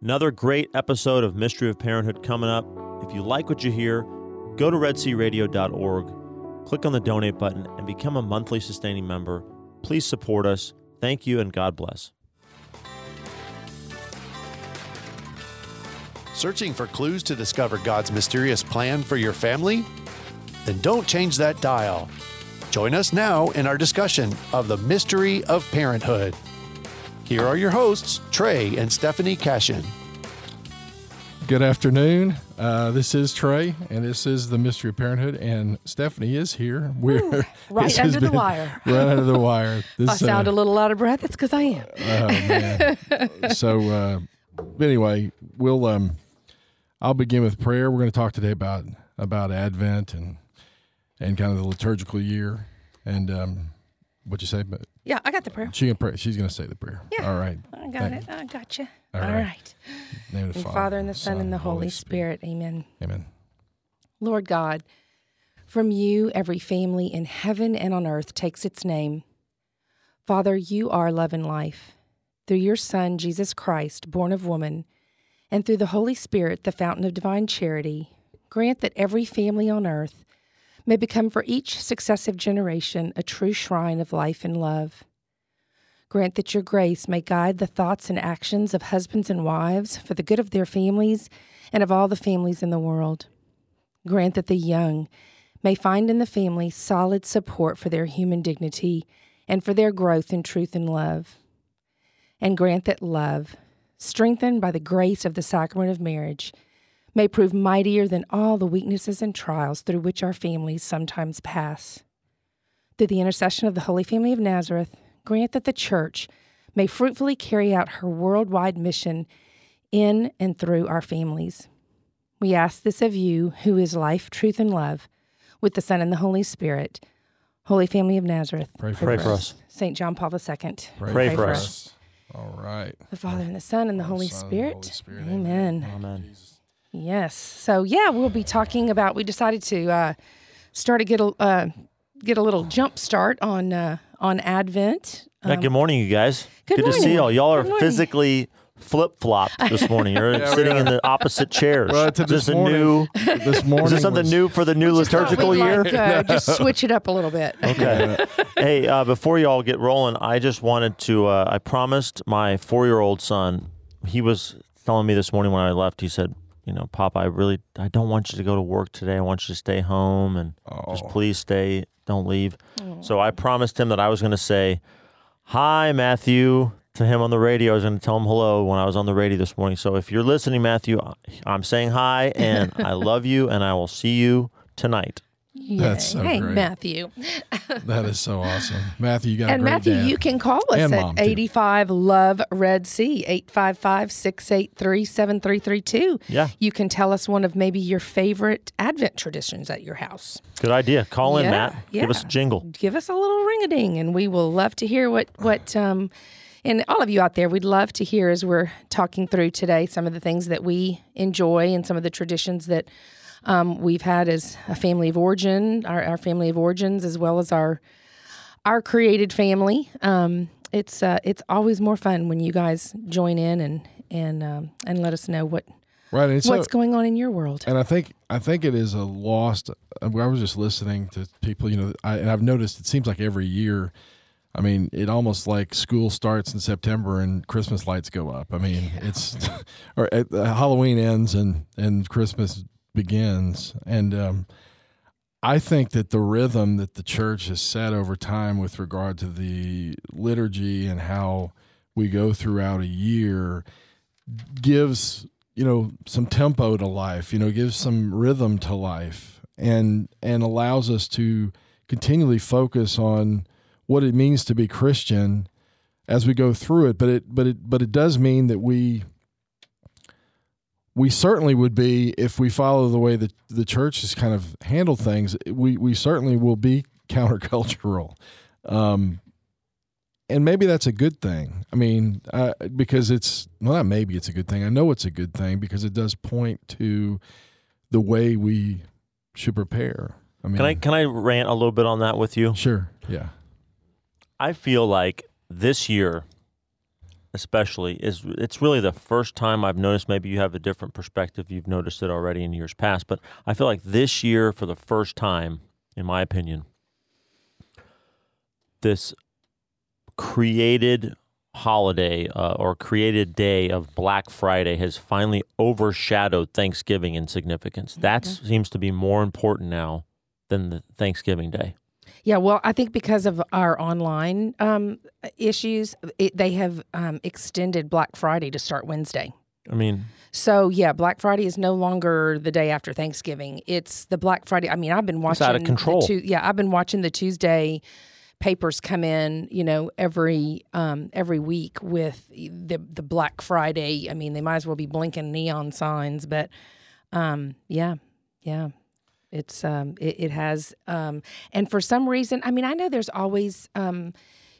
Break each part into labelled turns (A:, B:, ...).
A: Another great episode of Mystery of Parenthood coming up. If you like what you hear, go to redsearadio.org, click on the donate button, and become a monthly sustaining member. Please support us. Thank you, and God bless.
B: Searching for clues to discover God's mysterious plan for your family? Then don't change that dial. Join us now in our discussion of the mystery of parenthood. Here are your hosts, Trey and Stephanie Cashin.
C: Good afternoon. Uh, this is Trey, and this is the Mystery of Parenthood, and Stephanie is here. We're
D: right under the wire.
C: Right under the wire. This,
D: I sound
C: uh,
D: a little out of breath. It's because I am.
C: Oh man. so uh, anyway, we'll um, I'll begin with prayer. We're going to talk today about about Advent and and kind of the liturgical year and um, what you say. But
D: Yeah, I got the prayer.
C: she can pray. She's going to say the prayer.
D: Yeah.
C: All right.
D: I got
C: Thank
D: it. I got you.
C: All
D: All
C: right.
D: right.
C: Name of the Father,
D: Father and the Son and the Holy Spirit. Amen.
C: Amen.
D: Lord God, from you every family in heaven and on earth takes its name. Father, you are love and life. Through your Son, Jesus Christ, born of woman, and through the Holy Spirit, the fountain of divine charity, grant that every family on earth may become for each successive generation a true shrine of life and love. Grant that your grace may guide the thoughts and actions of husbands and wives for the good of their families and of all the families in the world. Grant that the young may find in the family solid support for their human dignity and for their growth in truth and love. And grant that love, strengthened by the grace of the sacrament of marriage, may prove mightier than all the weaknesses and trials through which our families sometimes pass. Through the intercession of the Holy Family of Nazareth, grant that the Church may fruitfully carry out her worldwide mission in and through our families. We ask this of you, who is life, truth, and love, with the Son and the Holy Spirit. Holy Family of Nazareth,
C: Pray for
A: Pray for us.
D: St. John Paul II.
A: Pray for us.
C: All right.
D: The Father and the Son and the Holy
C: Son and the Holy
D: Spirit.
C: Spirit.
D: Amen.
A: Amen.
D: Yes. So yeah, we'll be talking about. We decided to uh, start to get a uh, get a little jump start on uh, on Advent.
A: Yeah, good morning, you guys.
D: good
A: to see y'all. Y'all are
D: morning.
A: physically flip flopped this morning. You're
C: Yeah, we
A: sitting in the opposite chairs.
C: Well, to
A: is this
C: this
A: a new?
C: This morning
A: Is this something
C: was-
A: new for the new liturgical year?
D: Like, uh, just switch it up a little bit.
A: Okay. hey, uh, before y'all get rolling, I just wanted to. Uh, I promised my four-year-old son. He was telling me this morning when I left. He said, "You know, Pop, I really, I don't want you to go to work today. I want you to stay home and just
C: Oh.
A: please stay. Don't leave." So I promised him that I was going to say, "Hi, Matthew." To him on the radio, I was going to tell him hello when I was on the radio this morning. So if you're listening, Matthew, I'm saying hi and I love you, and I will see you tonight.
C: That's so
D: hey,
C: great.
D: Matthew.
C: That is so awesome, Matthew. You got a
D: And
C: great
D: Matthew,
C: dad.
D: you can call us
C: And
D: at 85 Love Red Sea, 855 683 7332.
A: Yeah.
D: You can tell us one of maybe your favorite Advent traditions at your house.
A: Good idea. Call in,
D: Yeah,
A: Matt. Give us a jingle.
D: Give us a little ring a ding, and we will love to hear what, what, um, and all of you out there, we'd love to hear as we're talking through today some of the things that we enjoy and some of the traditions that um, we've had as a family of origin, our, our family of origins, as well as our our created family. Um, it's uh, it's always more fun when you guys join in and and um, and let us know what
C: right.
D: What's going on in your world.
C: and I think I think it is a lost. I was just listening to people, you know, I, and I've noticed it seems like every year. I mean, it almost like school starts in September and Christmas lights go up. I mean, it's or uh, Halloween ends and and Christmas begins, and um, I think that the rhythm that the church has set over time with regard to the liturgy and how we go throughout a year gives you know some tempo to life you know gives some rhythm to life and and allows us to continually focus on what it means to be christian as we go through it. But it but it but it does mean that we we certainly would be if we follow the way that the church has kind of handled things we we certainly will be countercultural um and maybe that's a good thing. I mean, uh, because it's well, not maybe it's a good thing. I know it's a good thing because it does point to the way we should prepare. I mean,
A: Can I can I rant a little bit on that with you?
C: Sure. Yeah.
A: I feel like this year especially is it's really the first time I've noticed maybe you have a different perspective you've noticed it already in years past but I feel like this year for the first time in my opinion this created holiday uh, or created day of Black Friday has finally overshadowed Thanksgiving in significance. That seems to be more important now than the Thanksgiving Day.
D: Yeah, well, I think because of our online um, issues, it, they have um, extended Black Friday to start Wednesday.
A: I mean,
D: So yeah, Black Friday is no longer the day after Thanksgiving. It's the Black Friday. I mean, I've been watching
A: out of
D: the
A: control.
D: Tu- yeah, I've been watching the Tuesday papers come in. You know, every um, every week with the the Black Friday. I mean, they might as well be blinking neon signs. But um, yeah, yeah. It's um it, it has um and for some reason I mean I know there's always um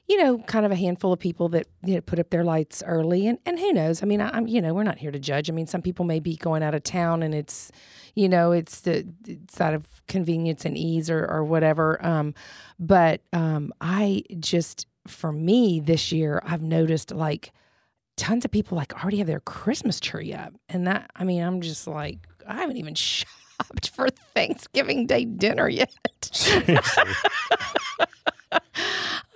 D: you know kind of a handful of people that you know put up their lights early and and who knows? I mean I, I'm you know we're not here to judge. I mean some people may be going out of town and it's you know it's the it's out of convenience and ease or or whatever um but um I just for me this year I've noticed like tons of people like already have their Christmas tree up and that I mean I'm just like I haven't even shopped for Thanksgiving Day dinner yet.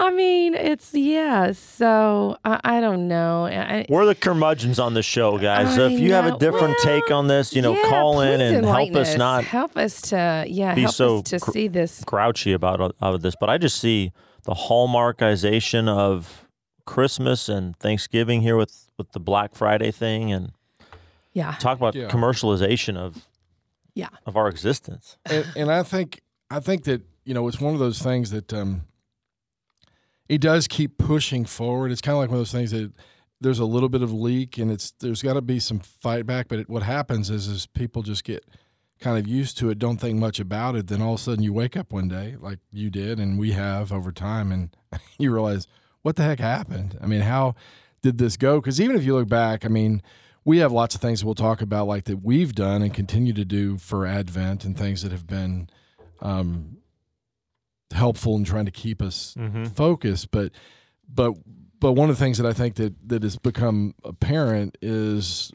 D: I mean, it's yeah. So I, I don't know. I,
A: we're the curmudgeons on the show, guys. So if you have a different
D: Well,
A: take on this, you know,
D: yeah,
A: call in and help us not
D: help us to yeah
A: be
D: help
A: so
D: us to
A: cr-
D: see this.
A: grouchy about all of this. But I just see the hallmarkization of Christmas and Thanksgiving here with with the Black Friday thing, and
D: Yeah,
A: talk about
C: Yeah.
A: commercialization of
D: yeah,
A: of our existence.
C: and, and I think I think that you know it's one of those things that um, it does keep pushing forward. It's kind of like one of those things that there's a little bit of leak, and it's there's got to be some fight back. But it, what happens is is people just get kind of used to it, don't think much about it. Then all of a sudden you wake up one day like you did, and we have over time, and you realize what the heck happened. I mean, how did this go? Because even if you look back, I mean, we have lots of things we'll talk about, like that we've done and continue to do for Advent, and things that have been um, helpful in trying to keep us
A: Mm-hmm.
C: focused. But, but, but one of the things that I think that that has become apparent is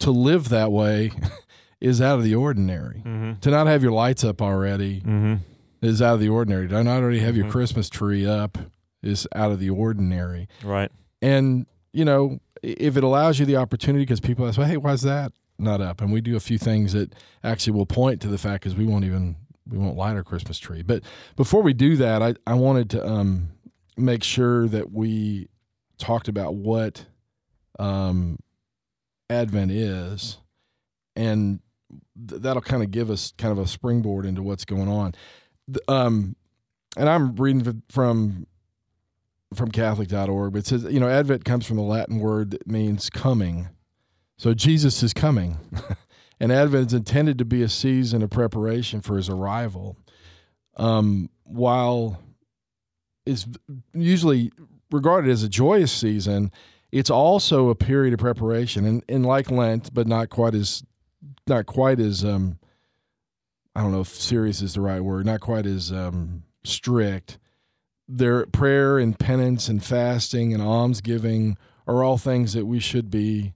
C: to live that way is out of the ordinary.
A: Mm-hmm.
C: To not have your lights up already
A: Mm-hmm.
C: is out of the ordinary. To not already have your
A: Mhm.
C: Christmas tree up is out of the ordinary.
A: Right.
C: And you know, if it allows you the opportunity, because people ask, well, "Hey, why's that not up?" And we do a few things that actually will point to the fact because we won't even we won't light our Christmas tree. But before we do that, I I wanted to um, make sure that we talked about what um, Advent is, and th- that'll kind of give us kind of a springboard into what's going on. The- um, and I'm reading from from Catholic.org, but it says, you know, Advent comes from the Latin word that means coming. So Jesus is coming. and Advent is intended to be a season of preparation for his arrival. Um, while it's usually regarded as a joyous season, it's also a period of preparation and, and like Lent, but not quite as not quite as um I don't know if serious is the right word, not quite as um strict their prayer and penance and fasting and almsgiving are all things that we should be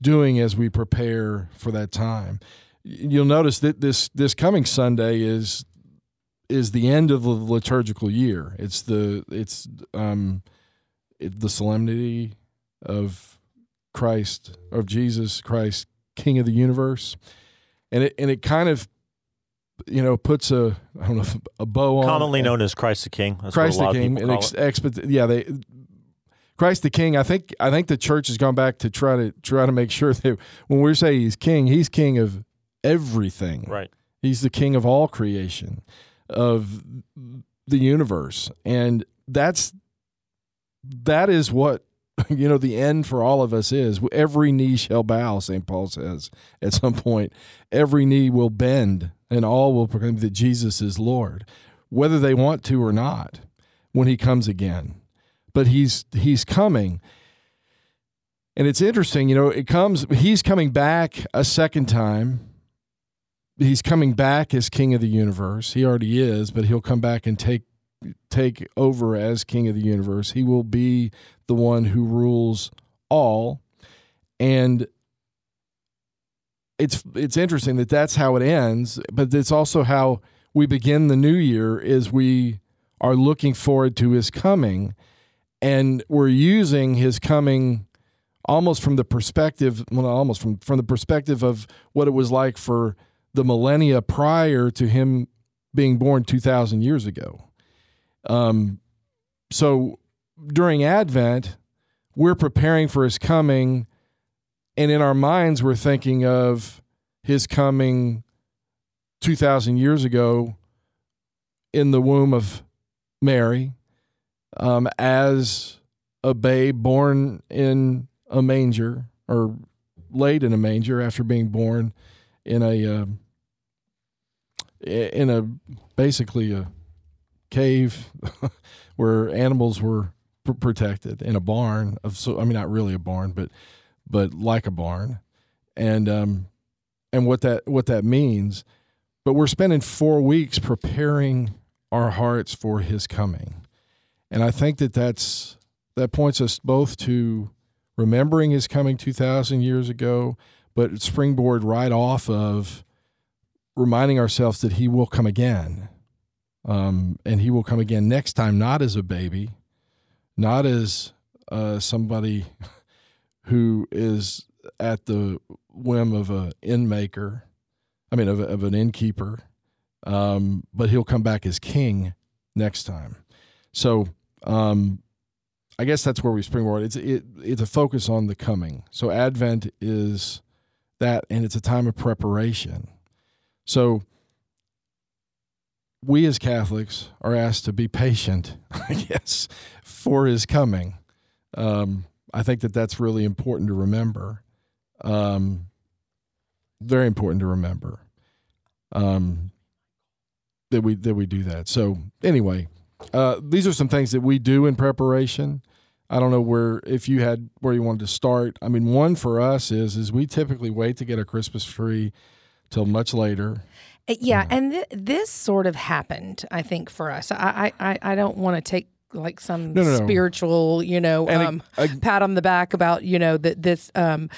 C: doing as we prepare for that time. You'll notice that this this coming Sunday is is the end of the liturgical year. It's the it's um it, the solemnity of Christ of Jesus Christ King of the universe, and it and it kind of you know puts a I don't know a bow on
A: Commonly known as Christ the King. That's
C: Christ
A: what a
C: the
A: of
C: King
A: people
C: and
A: call
C: ex- yeah they Christ the King I think I think the church has gone back to try to try to make sure that when we say he's king he's king of everything
A: Right.
C: he's the king of all creation of the universe and that's that is what you know the end for all of us is every knee shall bow St Paul says at some point. Every knee will bend and all will proclaim that Jesus is Lord whether they want to or not when he comes again. But he's he's coming. And it's interesting you know it comes he's coming back a second time. He's coming back as king of the universe. He already is but he'll come back and take take over as king of the universe. He will be the one who rules all. And it's it's interesting that that's how it ends, but it's also how we begin the new year is we are looking forward to his coming and we're using his coming almost from the perspective well almost from from the perspective of what it was like for the millennia prior to him being born 2000 years ago um so during advent we're preparing for his coming and in our minds we're thinking of his coming 2000 years ago in the womb of Mary um, as a babe born in a manger or laid in a manger after being born in a uh, in a basically a cave where animals were pr- protected in a barn of so I mean not really a barn but but like a barn. And um and what that what that means but we're spending 4 weeks preparing our hearts for his coming. And I think that that's that points us both to remembering his coming 2000 years ago but springboard right off of reminding ourselves that he will come again um, and he will come again next time not as a baby not as uh, somebody who is at the whim of an innmaker, i mean of, of an innkeeper um, but he'll come back as king next time so um, I guess that's where we springboard. It's it, it's a focus on the coming. So Advent is that, and it's a time of preparation. So we as Catholics are asked to be patient, I guess, for His coming. Um, I think that that's really important to remember. Um, very important to remember um, that we that we do that. So anyway, uh, these are some things that we do in preparation. I don't know where if you had where you wanted to start. I mean, one for us is is we typically wait to get a Christmas tree till much later.
D: Uh, Yeah, and th- this sort of happened, I think, for us. I I, I- don't want to take like some
C: No, no, no.
D: spiritual, you know, um, pat on the back about you know that this. Um,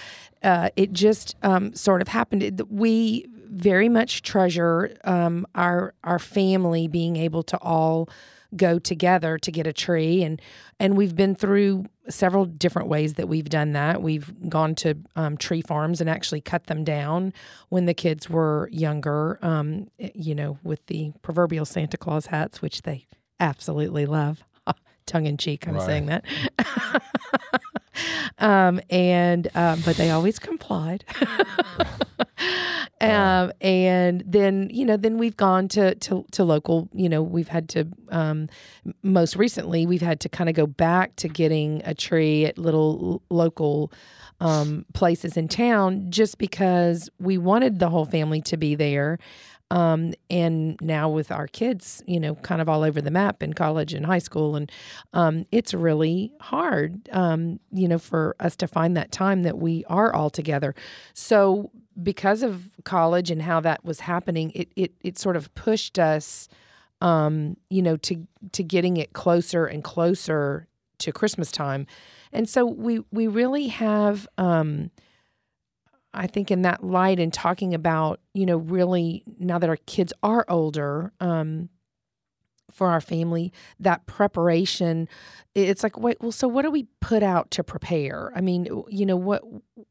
D: uh, it just um, sort of happened. It- we very much treasure um, our our family being able to all go together to get a tree and and we've been through several different ways that we've done that. We've gone to um, tree farms and actually cut them down when the kids were younger um, you know with the proverbial santa claus hats which they absolutely love. Tongue in cheek i'm
C: Right.
D: saying that um, and um, but they always complied. Um, and then you know then we've gone to to, to local you know we've had to um, most recently we've had to kind of go back to getting a tree at little local um, places in town just because we wanted the whole family to be there um, and now with our kids, you know, kind of all over the map in college and high school, and um, it's really hard, um, you know, for us to find that time that we are all together. So because of college and how that was happening, it it it sort of pushed us, um, you know, to to getting it closer and closer to Christmas time, and so we we really have. Um, I think in that light and talking about, you know, really now that our kids are older, um, for our family, that preparation, it's like, wait, well, so what do we put out to prepare? I mean, you know, what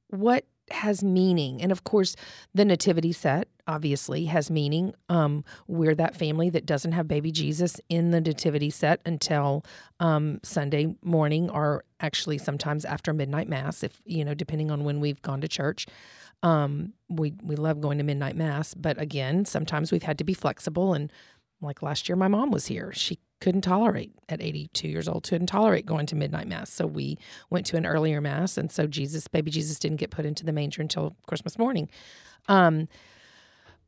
D: what has meaning? And of course, the nativity set obviously has meaning. Um, we're that family that doesn't have baby Jesus in the nativity set until um, Sunday morning, or actually sometimes after midnight mass, if you know, depending on when we've gone to church. Um, we we love going to midnight mass, but again, sometimes we've had to be flexible. And like last year, my mom was here; she couldn't tolerate at 82 years old couldn't tolerate going to midnight mass. So we went to an earlier mass and so jesus baby jesus didn't get put into the manger until christmas morning. Um,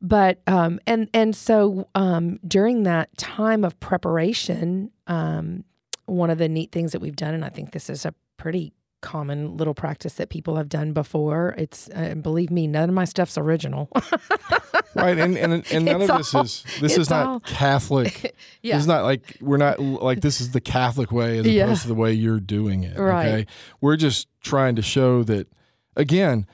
D: but um, and and so um, during that time of preparation um, one of the neat things that we've done and i think this is a pretty common little practice that people have done before. It's uh, believe me, none of my stuff's original.
C: right, and and, and none
D: It's
C: of this
D: all-
C: is this is not
D: all-
C: Catholic.
D: yeah.
C: This is not like we're not like this is the Catholic way as
D: Yeah.
C: opposed to the way you're doing it.
D: Right.
C: Okay, we're just trying to show that again.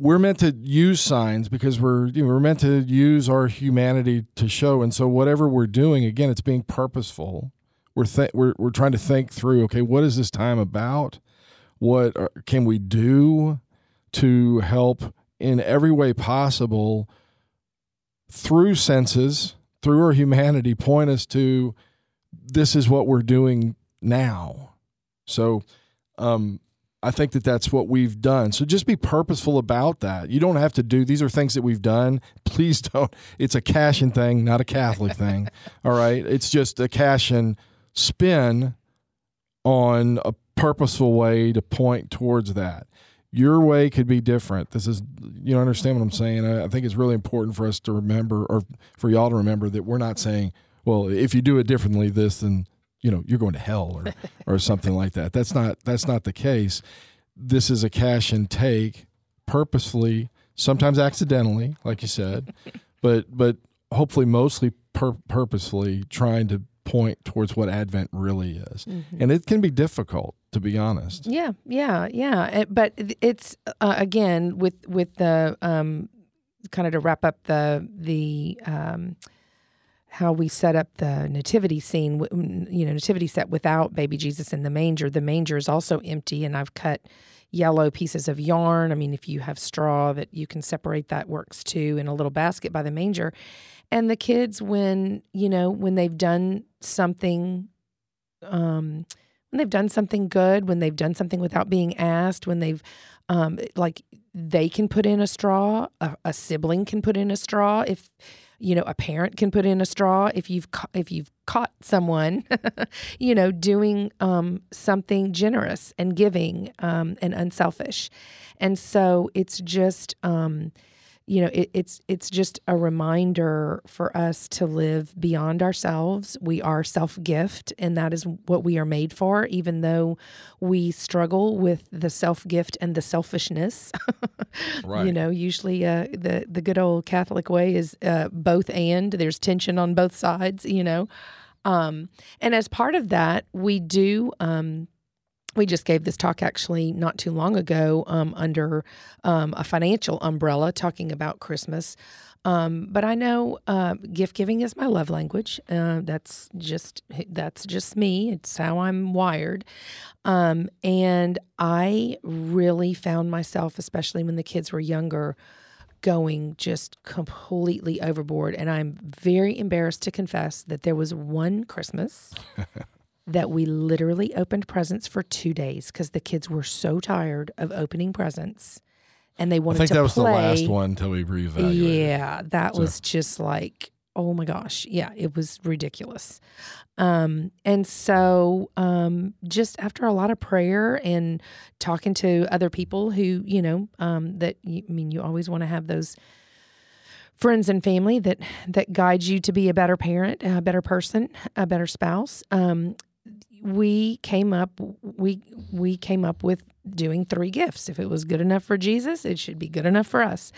C: We're meant to use signs because we're you know, we're meant to use our humanity to show, and so whatever we're doing, again, it's being purposeful. We're th- we're we're trying to think through. Okay, what is this time about? What can we do to help in every way possible through senses, through our humanity, point us to this is what we're doing now. So, um, I think that that's what we've done. So just be purposeful about that. You don't have to do these are things that we've done. Please don't. It's a Cashin thing, not a Catholic thing. All right. It's just a Cashin spin on a purposeful way to point towards that. Your way could be different. This is, you know, understand what I'm saying? I, I think it's really important for us to remember, or for y'all to remember, that we're not saying, well, if you do it differently, this, then you know you're going to hell or or something like that. That's not that's not the case. This is a Cashin take, purposefully, sometimes accidentally, like you said, but but hopefully mostly pur- purposefully trying to point towards what Advent really is, mm-hmm. and it can be difficult to be honest.
D: Yeah, yeah, yeah. But it's uh, again with with the um, kind of to wrap up the the um, how we set up the nativity scene. You know, nativity set without baby Jesus in the manger. The manger is also empty, and I've cut yellow pieces of yarn. I mean, if you have straw that you can separate, that works too. In a little basket by the manger, and the kids when you know when they've done something. Um, when they've done something good, when they've done something without being asked, when they've um, like they can put in a straw, a, a sibling can put in a straw. If you know a parent can put in a straw, if you've ca- if you've caught someone, you know, doing um, something generous and giving um, and unselfish, and so it's just. You know it, it's it's just a reminder for us to live beyond ourselves. We are self gift and that is what we are made for even though we struggle with the self gift and the selfishness. You know usually uh, the the good old catholic way is uh, both and. There's tension on both sides you know? Um, and as part of that we do um, we just gave this talk actually not too long ago um, under um, a financial umbrella talking about Christmas. Um, but I know uh, gift giving is my love language. Uh, that's just that's just me. It's how I'm wired. Um, and I really found myself, especially when the kids were younger, going just completely overboard. And I'm very embarrassed to confess that there was one Christmas that we literally opened presents for two days because the kids were so tired of opening presents and they wanted to play.
C: I think that was
D: play.
C: the last one until we reevaluated.
D: Yeah, that
C: So-
D: was just like, oh my gosh. Yeah, it was ridiculous. Um, and so um, just after a lot of prayer and talking to other people who, you know, um, that you, I mean, you always want to have those friends and family that that guide you to be a better parent, a better person, a better spouse. Um, we came up we we came up with doing three gifts. If it was good enough for Jesus, it should be good enough for us.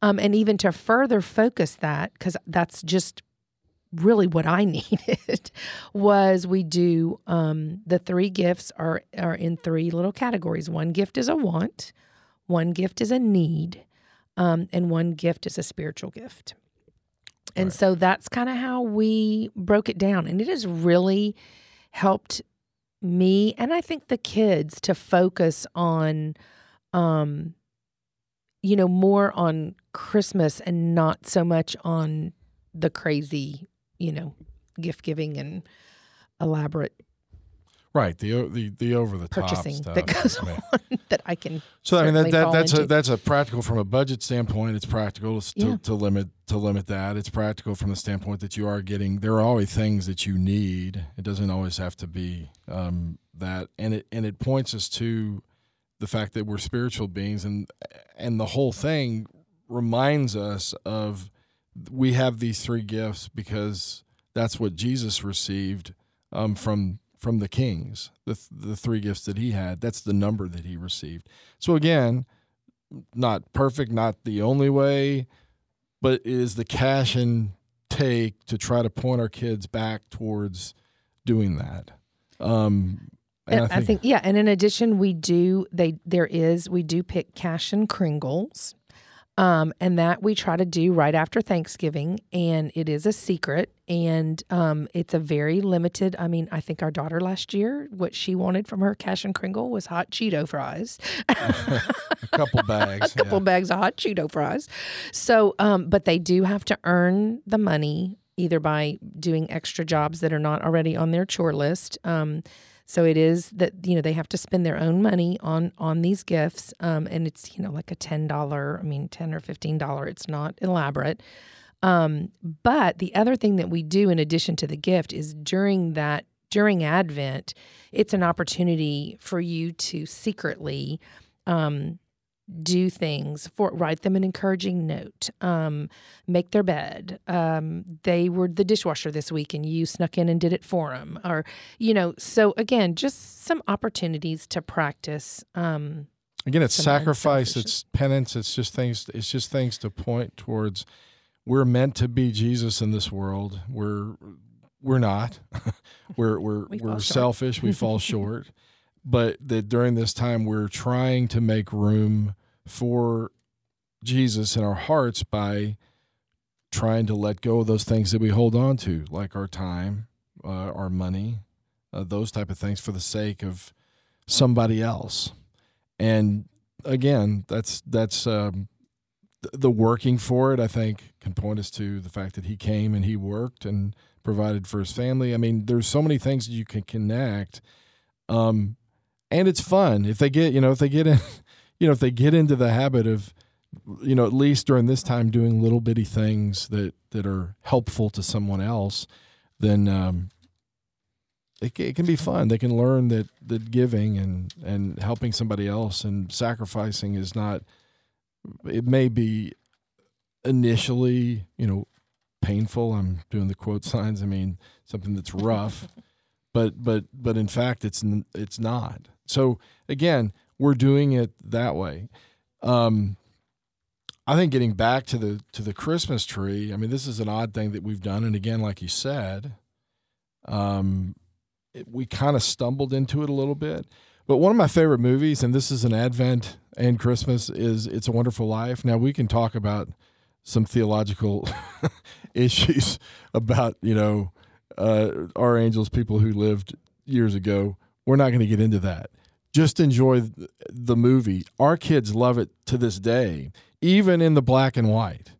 D: Um, and even to further focus that, because that's just really what I needed, was we do um, the three gifts are are in three little categories. One gift is a want, one gift is a need, um, and one gift is a spiritual gift. And
C: Right.
D: so that's kind of how we broke it down, and it has really helped me and I think the kids to focus on um you know more on Christmas and not so much on the crazy, you know, gift giving and elaborate
C: Right. The the the over the top
D: purchasing
C: stuff.
D: that goes
C: I mean,
D: on that I can
C: So I mean that, that that's a that's a practical from a budget standpoint. It's practical to,
D: Yeah.
C: to limit to limit that. It's practical from the standpoint that you are getting. There are always things that you need. It doesn't always have to be um, that. And it and it points us to the fact that we're spiritual beings, and and the whole thing reminds us of we have these three gifts because that's what Jesus received um, from from the kings, the the three gifts that he had. That's the number that he received. So again, not perfect, not the only way, but it is the Cashin take to try to point our kids back towards doing that. Um,
D: and I think, I think, yeah, and in addition, we do they there is we do pick Cashin Kringles, um, and that we try to do right after Thanksgiving, and it is a secret, and um, it's a very limited. I mean, I think our daughter last year, what she wanted from her Cashin Kringle was hot Cheeto fries,
C: a couple bags,
D: a couple yeah. bags of hot Cheeto fries. So, um, but they do have to earn the money either by doing extra jobs that are not already on their chore list. Um, so it is that you know they have to spend their own money on on these gifts, um, and it's you know like a ten dollar, I mean ten or fifteen dollar. It's not elaborate. Um, but the other thing that we do in addition to the gift is during that during Advent, it's an opportunity for you to secretly um, do things for write them an encouraging note um, make their bed. Um, they were the dishwasher this week and you snuck in and did it for them or you know so again just some opportunities to practice um,
C: again it's sacrifice it's penance it's just things it's just things to point towards we're meant to be jesus in this world. We're we're not. We're we're we we're selfish we fall short. But that during this time we're trying to make room for Jesus in our hearts by trying to let go of those things that we hold on to, like our time, uh, our money, uh, those type of things for the sake of somebody else. And again, that's that's um, the working for it. I think can point us to the fact that he came and he worked and provided for his family. I mean, there's so many things you can connect. Um, and it's fun if they get you know if they get in you know if they get into the habit of you know at least during this time doing little bitty things that that are helpful to someone else then um, it, it can be fun. They can learn that that giving and and helping somebody else and sacrificing is not it may be initially you know painful. I'm doing the quote signs. I mean something that's rough. But but but in fact it's it's not. So again, we're doing it that way. Um, I think getting back to the to the Christmas tree. I mean, this is an odd thing that we've done, and again, like you said, um, it, we kind of stumbled into it a little bit. But one of my favorite movies, and this is an Advent and Christmas, is "It's a Wonderful Life." Now we can talk about some theological issues about you know uh, our angels, people who lived years ago. We're not going to get into that. Just enjoy the movie. Our kids love it to this day, even in the black and white.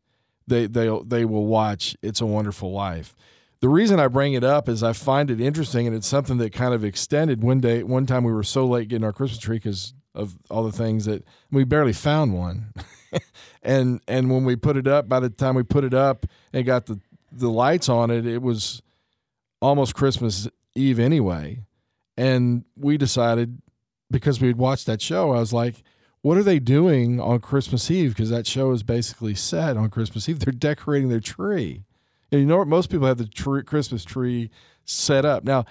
C: They they they will watch It's a Wonderful Life. The reason I bring it up is I find it interesting, and it's something that kind of extended. One day, one time, we were so late getting our Christmas tree because of all the things that we barely found one. and and when we put it up, by the time we put it up and got the the lights on it, it was almost Christmas Eve anyway and we decided because we had watched that show, I was like, what are they doing on Christmas Eve? Because that show is basically set on Christmas Eve. They're decorating their tree. And you know what? Most people have the tree, Christmas tree set up. Now,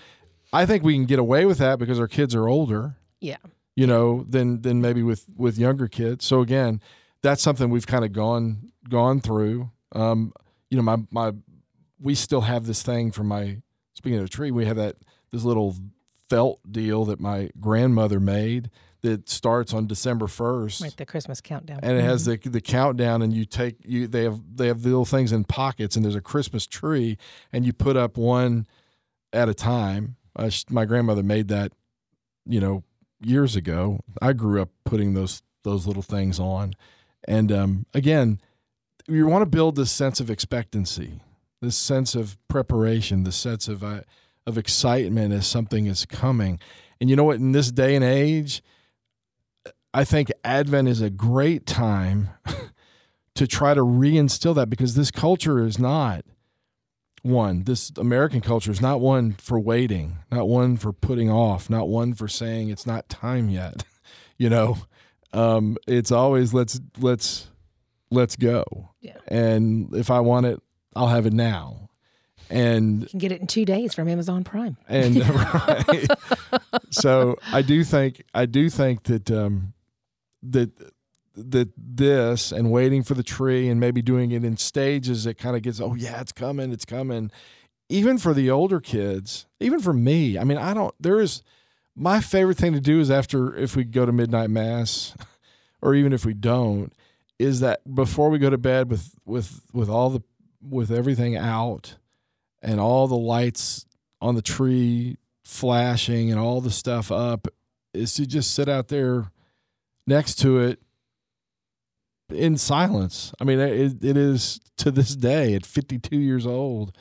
C: I think we can get away with that because our kids are older.
D: Yeah.
C: You know, than than maybe with with younger kids. So again, that's something we've kind of gone gone through. Um, you know, my my we still have this thing from my speaking of a tree, we have that this little felt deal that my grandmother made that starts on December first.
D: Right, the Christmas countdown,
C: and it has mm-hmm. the the countdown, and you take you they have they have the little things in pockets, and there's a Christmas tree, and you put up one at a time. Uh, my grandmother made that, you know, years ago. I grew up putting those those little things on, and um, again, you want to build this sense of expectancy, this sense of preparation, the sense of uh, of excitement as something is coming. And you know what? In this day and age, I think Advent is a great time to try to reinstill that because this culture is not one. This American culture is not one for waiting, not one for putting off, not one for saying it's not time yet. you know, um, it's always let's let's let's go.
D: Yeah.
C: And if I want it, I'll have it now and
D: You can get it in two days from Amazon Prime.
C: and right. so I do think I do think that um, that that this and waiting for the tree and maybe doing it in stages it kind of gets oh yeah it's coming it's coming even for the older kids even for me I mean I don't there is my favorite thing to do is after if we go to midnight mass or even if we don't is that before we go to bed with with with all the with everything out and all the lights on the tree flashing and all the stuff up is to just sit out there next to it in silence. I mean, it, it is to this day at 52 years old,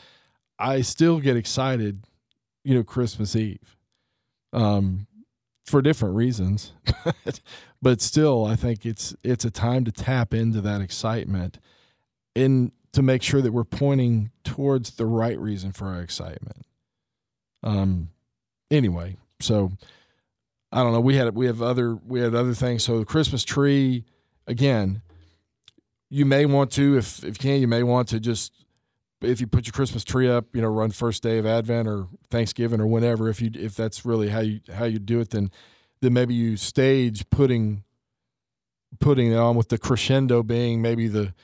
C: I still get excited, you know, Christmas Eve, um, for different reasons, but still, I think it's it's a time to tap into that excitement, and to make sure that we're pointing towards the right reason for our excitement. Um, anyway, so I don't know. We had we have other we had other things. So the Christmas tree, again, you may want to if if you can, you may want to just if you put your Christmas tree up, you know, run first day of Advent or Thanksgiving or whenever. If you if that's really how you how you do it, then then maybe you stage putting putting it on with the crescendo being maybe the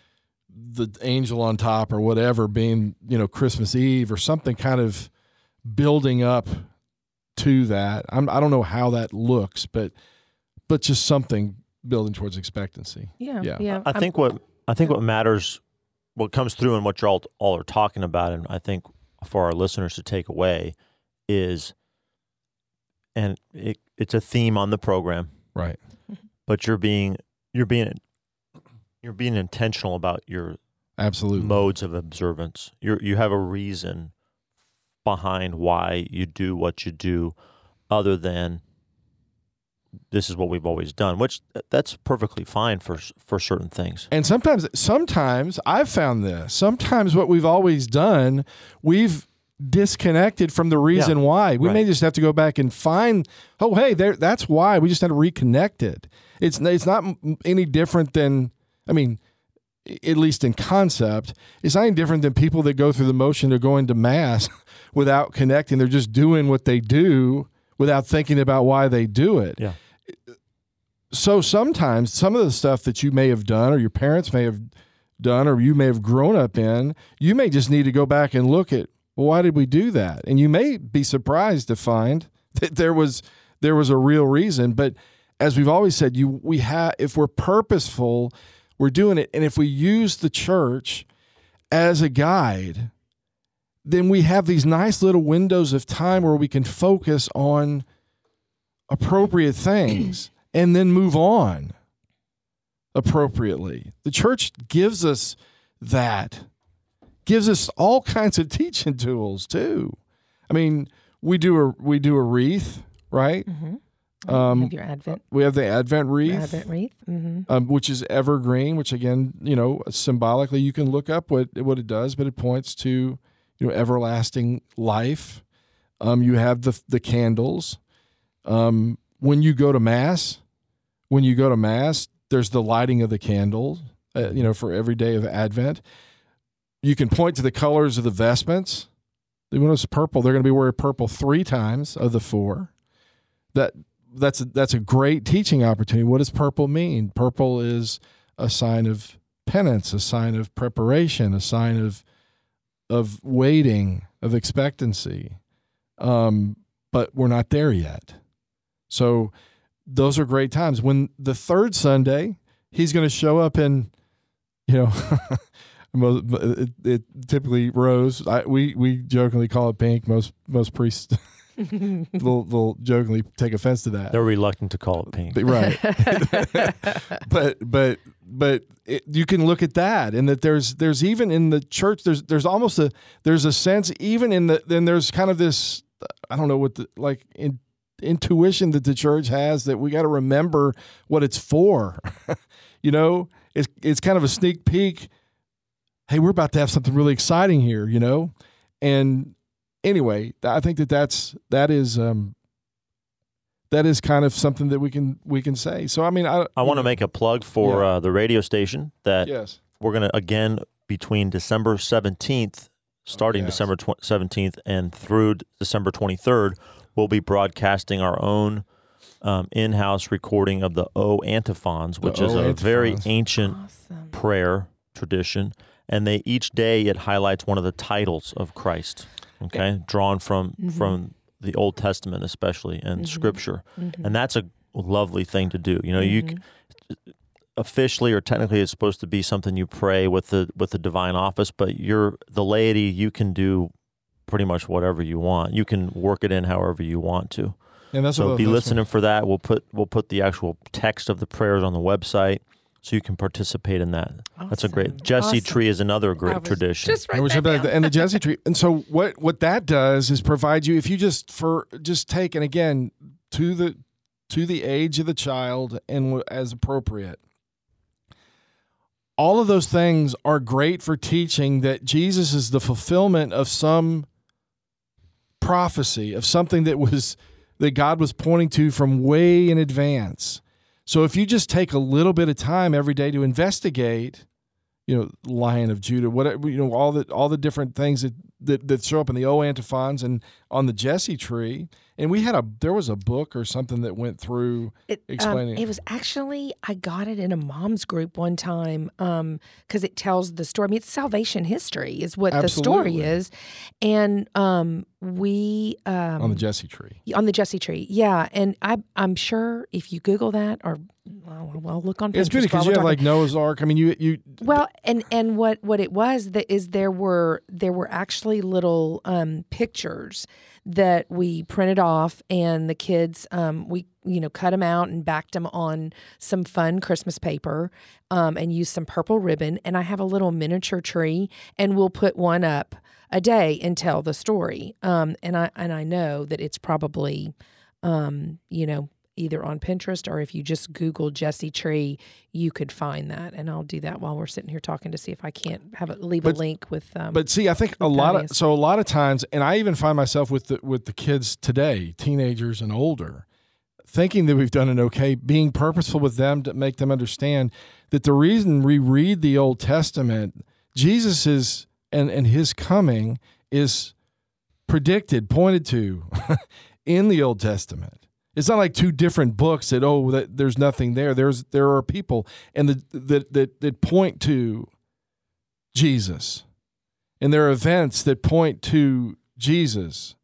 C: the angel on top or whatever being you know Christmas Eve or something kind of building up to that. I'm, I don't know how that looks, but but just something building towards expectancy.
D: Yeah,
C: Yeah.
D: yeah.
A: I
D: I'm-
A: think what I think what matters, what comes through, and what you're all all are talking about, and I think for our listeners to take away is, and it, it's a theme on the program,
C: Right.
A: but you're being you're being you're being intentional about your
C: Absolutely.
A: modes of observance. You you have a reason behind why you do what you do, other than this is what we've always done, which uh, that's perfectly fine for for certain things.
C: And sometimes, sometimes I've found this. Sometimes what we've always done, we've disconnected from the reason why. We may just have to go back and find. Oh, hey, there. That's why we just had to reconnect it. It's it's not any different than. I mean, at least in concept, it's not any different than people that go through the motion of going to mass without connecting. They're just doing what they do without thinking about why they do it
A: Yeah.
C: so sometimes some of the stuff that you may have done or your parents may have done or you may have grown up in you may just need to go back and look at well, why did we do that and you may be surprised to find that there was there was a real reason but as we've always said you we have if we're purposeful we're doing it and if we use the church as a guide then we have these nice little windows of time where we can focus on appropriate things and then move on appropriately. The church gives us that, gives us all kinds of teaching tools too. I mean, we do a we do a wreath, right?
D: Mhm.
C: Um,
D: have your Advent,
C: We have the Advent wreath,
D: Advent wreath. hmm
C: um, which is evergreen. Which again, you know, symbolically, you can look up what what it does, but it points to you know everlasting life. Um, you have the the candles. Um, when you go to mass, when you go to mass, there's the lighting of the candle. Uh, you know, for every day of Advent, you can point to the colors of the vestments. When it's purple, they're going to be wearing purple three times of the four. That that's a, that's a great teaching opportunity. What does purple mean? Purple is a sign of penance, a sign of preparation, a sign of of waiting, of expectancy. Um, but we're not there yet. So those are great times. When the third Sunday, he's going to show up in, you know, it, it typically rose. I, we we jokingly call it pink. Most most priests will will jokingly take offense to that.
A: They're reluctant to call it pink.
C: Right. But but but it, you can look at that and that there's there's even in the church there's there's almost a there's a sense even in the then there's kind of this i don't know what the like in, intuition that the church has that we got to remember what it's for. You know? It's it's kind of a sneak peek. Hey we're about to have something really exciting here you know? And anyway i think that that's that is um that is kind of something that we can we can say. So I mean, I
A: I want to make a plug for
C: Yeah.
A: uh, the radio station that
C: yes,
A: we're going to again between December 17th starting
C: yes.
A: December 17th and through December 23rd, we'll be broadcasting our own um, in-house recording of the O antiphons, which is
C: O
A: a very ancient
D: Awesome.
A: prayer tradition, and they each day it highlights one of the titles of Christ. Okay, drawn from mm-hmm. from the Old Testament, especially and mm-hmm. Scripture, mm-hmm. and that's a lovely thing to do. You know, you officially or technically it's supposed to be something you pray with the with the divine office, but you're the laity. You can do pretty much whatever you want. You can work it in however you want to.
C: And that's
A: So
C: what
A: be
C: that's what-
A: listening for that. We'll put we'll put the actual text of the prayers on the website so you can participate in that. That's a great Jesse
D: Awesome.
A: tree is another
D: I
A: great
D: was
A: tradition.
D: Just write
C: And, we
D: that
C: should like the- and the Jesse tree. And so what what that does is provide you if you just for just take and again to the to the age of the child and as appropriate. All of those things are great for teaching that Jesus is the fulfillment of some prophecy of something that was that God was pointing to from way in advance. So if you just take a little bit of time every day to investigate you know, Lion of Judah, whatever you know, all the all the different things that that, that show up in the O antiphons and on the Jesse tree. And we had a there was a book or something that went through
D: It, um,
C: it.
D: it was actually I got it in a mom's group one time because it tells the story. I mean, it's salvation history is what the story is, and um, we um,
C: on the Jesse tree.
D: on the Jesse tree, yeah. And I I'm sure if you Google that or well, well look on
C: It's
D: Pinterest
C: pretty
D: while
C: because you have
D: talking.
C: like Noah's Ark. I mean, you you
D: Well, and and what what it was that is there were there were actually little um, pictures that we printed off, and the kids um, we you know cut them out and backed them on some fun Christmas paper, um, and used some purple ribbon. And I have a little miniature tree, and we'll put one up a day and tell the story. Um, and I and I know that it's probably um, you know either on Pinterest or if you just Google Jesse Tree, you could find that. And I'll do that while we're sitting here talking to see if I can't have it leave
C: But-
D: a link with. Um,
C: But see, I think a lot of so a lot of times, and I even find myself with the with the kids today, teenagers and older, thinking that we've done an okay, being purposeful with them to make them understand that the reason we read the Old Testament, Jesus is and and His coming is predicted, pointed to in the Old Testament. It's not like two different books that oh that there's nothing there. There's there are people and the, that that that point to Jesus. And there are events that point to Jesus.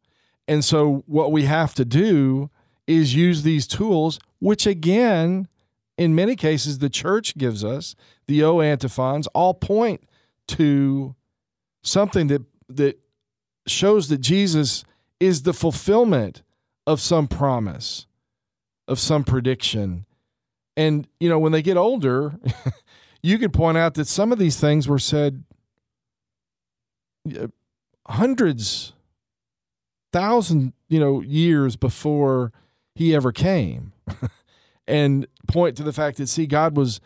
C: And so what we have to do is use these tools, which again, in many cases, the church gives us, the O antiphons, all point to something that that shows that Jesus is the fulfillment of some promise, of some prediction. And you know, when they get older, you could point out that some of these things were said hundreds thousand you know years before he ever came. And point to the fact that see god was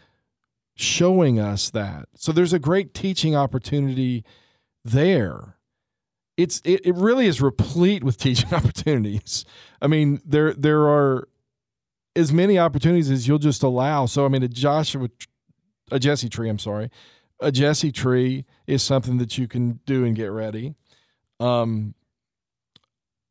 C: showing us that. So there's a great teaching opportunity there it's it, it really is replete with teaching opportunities. I mean there there are as many opportunities as you'll just allow. So i mean a joshua a jesse tree i'm sorry. A jesse tree is something that you can do and get ready. Um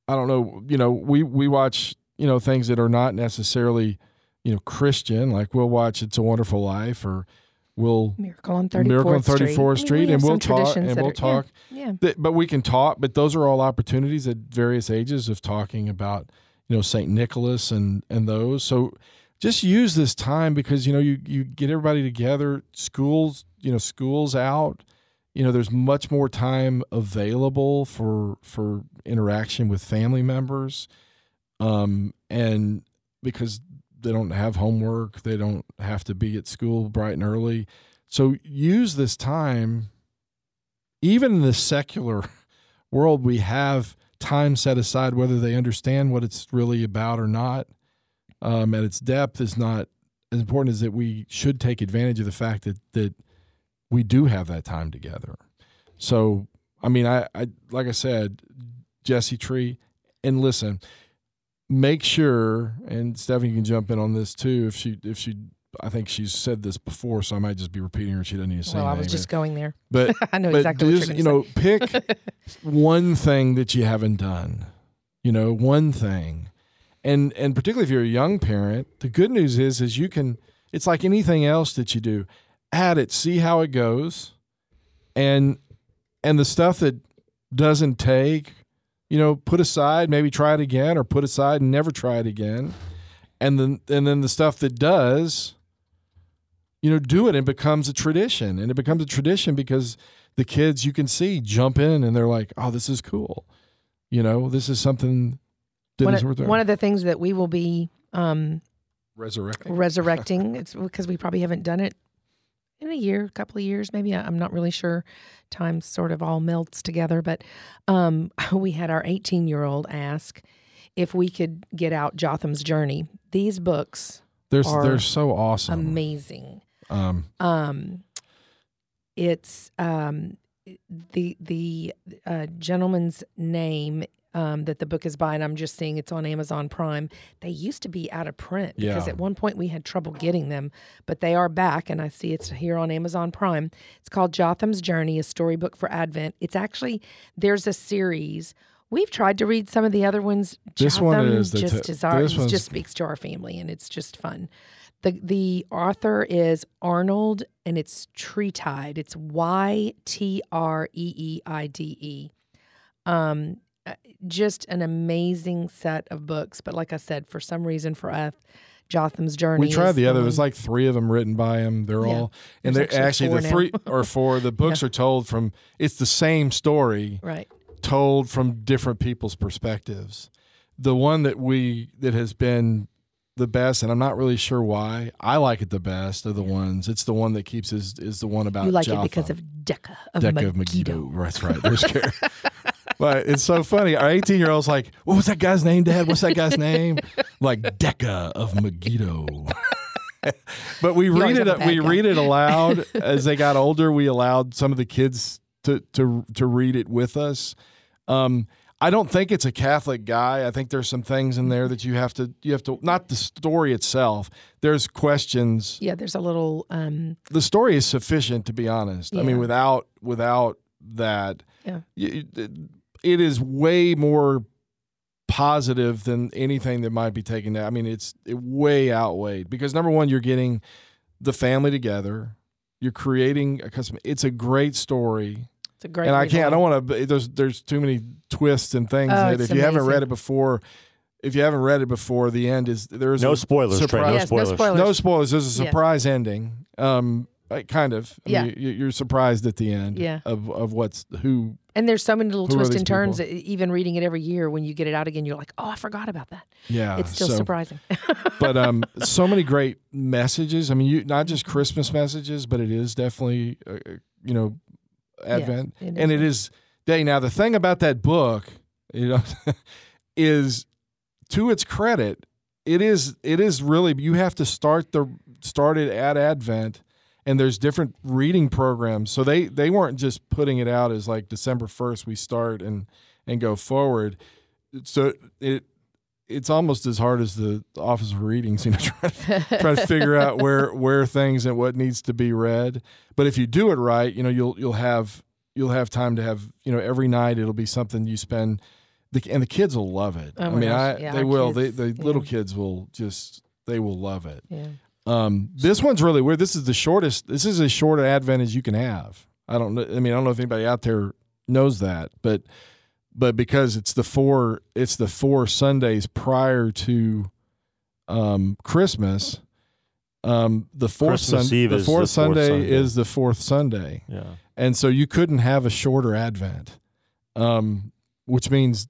C: i don't know you know we we watch you know things that are not necessarily you know christian like we'll watch it's a wonderful life or we'll
D: Miracle on 34th
C: Miracle on
D: Street.
C: 34th
D: I mean,
C: Street,
D: we
C: and we'll talk- and we'll talk.
D: Yeah. yeah.
C: Th- but we can talk but those are all opportunities at various ages of talking about you know saint nicholas and and those so just use this time because you know you you get everybody together schools you know schools out you know there's much more time available for for interaction with family members um and because they don't have homework they don't have to be at school bright and early. So use this time even in the secular world we have time set aside whether they understand what it's really about or not um, its depth is not as important as that we should take advantage of the fact that that we do have that time together. So i mean i, I like i said jesse tree and listen make sure and stephanie can jump in on this too if she if she I think she's said this before, so I might just be repeating her. She doesn't need to say
D: well, I was just going there.
C: but
D: I know
C: but
D: exactly what
C: just,
D: you're
C: you know, pick one thing that you haven't done. You know, one thing, and and particularly if you're a young parent, the good news is is you can. It's like anything else that you do, add it, see how it goes, and and the stuff that doesn't take, you know, put aside, maybe try it again, or put aside and never try it again, and then and then the stuff that does, you know, do it and it becomes a tradition, and it becomes a tradition because the kids you can see jump in and they're like, oh, this is cool, you know, this is something. that
D: One
C: is
D: of, one of the things that we will be um,
C: resurrecting.
D: resurrecting, it's because we probably haven't done it in a year, a couple of years, maybe. I'm not really sure. Time sort of all melts together. But um, we had our 18 year old ask if we could get out Jotham's Journey. These books,
C: They're
D: are
C: they're so awesome.
D: amazing.
C: Um,
D: Um, it's um, the the uh, gentleman's name um, that the book is by, and I'm just seeing it's on Amazon Prime. They used to be out of print because
C: Yeah.
D: at one point we had trouble getting them, but they are back, and I see it's here on Amazon Prime. It's called Jotham's Journey, a storybook for Advent. It's actually there's a series. We've tried to read some of the other ones.
C: This one is
D: just
C: t-
D: is our,
C: this
D: it
C: one's-
D: just speaks to our family, and it's just fun. The the author is Arnold and it's Tree Tide. It's Y T R E E I D E. Um just an amazing set of books, but like I said, for some reason for us, Jotham's Journey.
C: we tried the other. There's like three of them written by him. They're
D: Yeah.
C: all, and
D: There's
C: they're
D: actually
C: actually, the
D: four
C: three or four. The books are told from. It's the same story
D: right.
C: told from different people's perspectives. The one that we that has been the best, and I'm not really sure why. I like it the best of the ones. It's the one that keeps is is the one about
D: You like it because of Decca of
C: Decca of
D: Megiddo.
C: Megiddo. That's right. They're scared. but it's so funny. Our 18 year old's like, "What was that guy's name, Dad? What's that guy's name?" like Decca of Megiddo. but we read it.
D: have a bad
C: We
D: guy.
C: read it aloud as they got older. We allowed some of the kids to to to read it with us. Um, I don't think it's a Catholic guy. I think there's some things in there that you have to you have to not the story itself. There's questions
D: Yeah, there's a little um
C: the story is sufficient to be honest. I mean, without without that,
D: Yeah.
C: y- it, it is way more positive than anything that might be taken down. I mean, it's it way outweighed because number one, you're getting the family together. You're creating a custom. It's a great story,
D: it's a great
C: and I can't. I don't want to. There's there's too many twists and things
D: Oh,
C: in it.
D: it's
C: If you haven't read it before, if you haven't read it before, the end is there's
A: No
C: a
A: spoilers, Trey. No
D: Yes, no
A: spoilers.
D: spoilers.
C: no spoilers. There's a
D: Yeah.
C: surprise ending. Um, kind of. I
D: Yeah.
C: mean, you, you're surprised at the end.
D: Yeah.
C: Of of what's who.
D: And there's so many little twists and turns.
C: people?
D: Even reading it every year, when you get it out again, you're like, "Oh, I forgot about that."
C: Yeah.
D: it's still
C: so,
D: surprising.
C: but um, so many great messages. I mean, you not just Christmas messages, but it is definitely uh, uh, you know Advent,
D: it
C: and it is day. Now the thing about that book, you know, is to its credit, it is it is really you have to start the start it at Advent. And there's different reading programs, so they they weren't just putting it out as like December first we start and and go forward. So it it's almost as hard as the Office of Readings, you know, trying to, trying to figure out where where things and what needs to be read. But if you do it right, you know, you'll you'll have you'll have time to have you know every night it'll be something you spend. The, and the kids will love it.
D: Oh
C: I mean,
D: gosh.
C: I
D: Yeah,
C: they will.
D: kids,
C: they the little kids will just they will love it.
D: yeah.
C: Um, this one's really weird. This is the shortest. This is as short an advent as you can have. I don't know. I mean, I don't know if anybody out there knows that, but but because it's the four, it's the four Sundays prior to um, Christmas. Um, the fourth
A: Christmas
C: Sun-
A: Eve
C: the fourth
A: the fourth
C: Sunday,
A: Sunday.
C: is the fourth Sunday,
A: Yeah.
C: and so you couldn't have a shorter Advent, um, which means,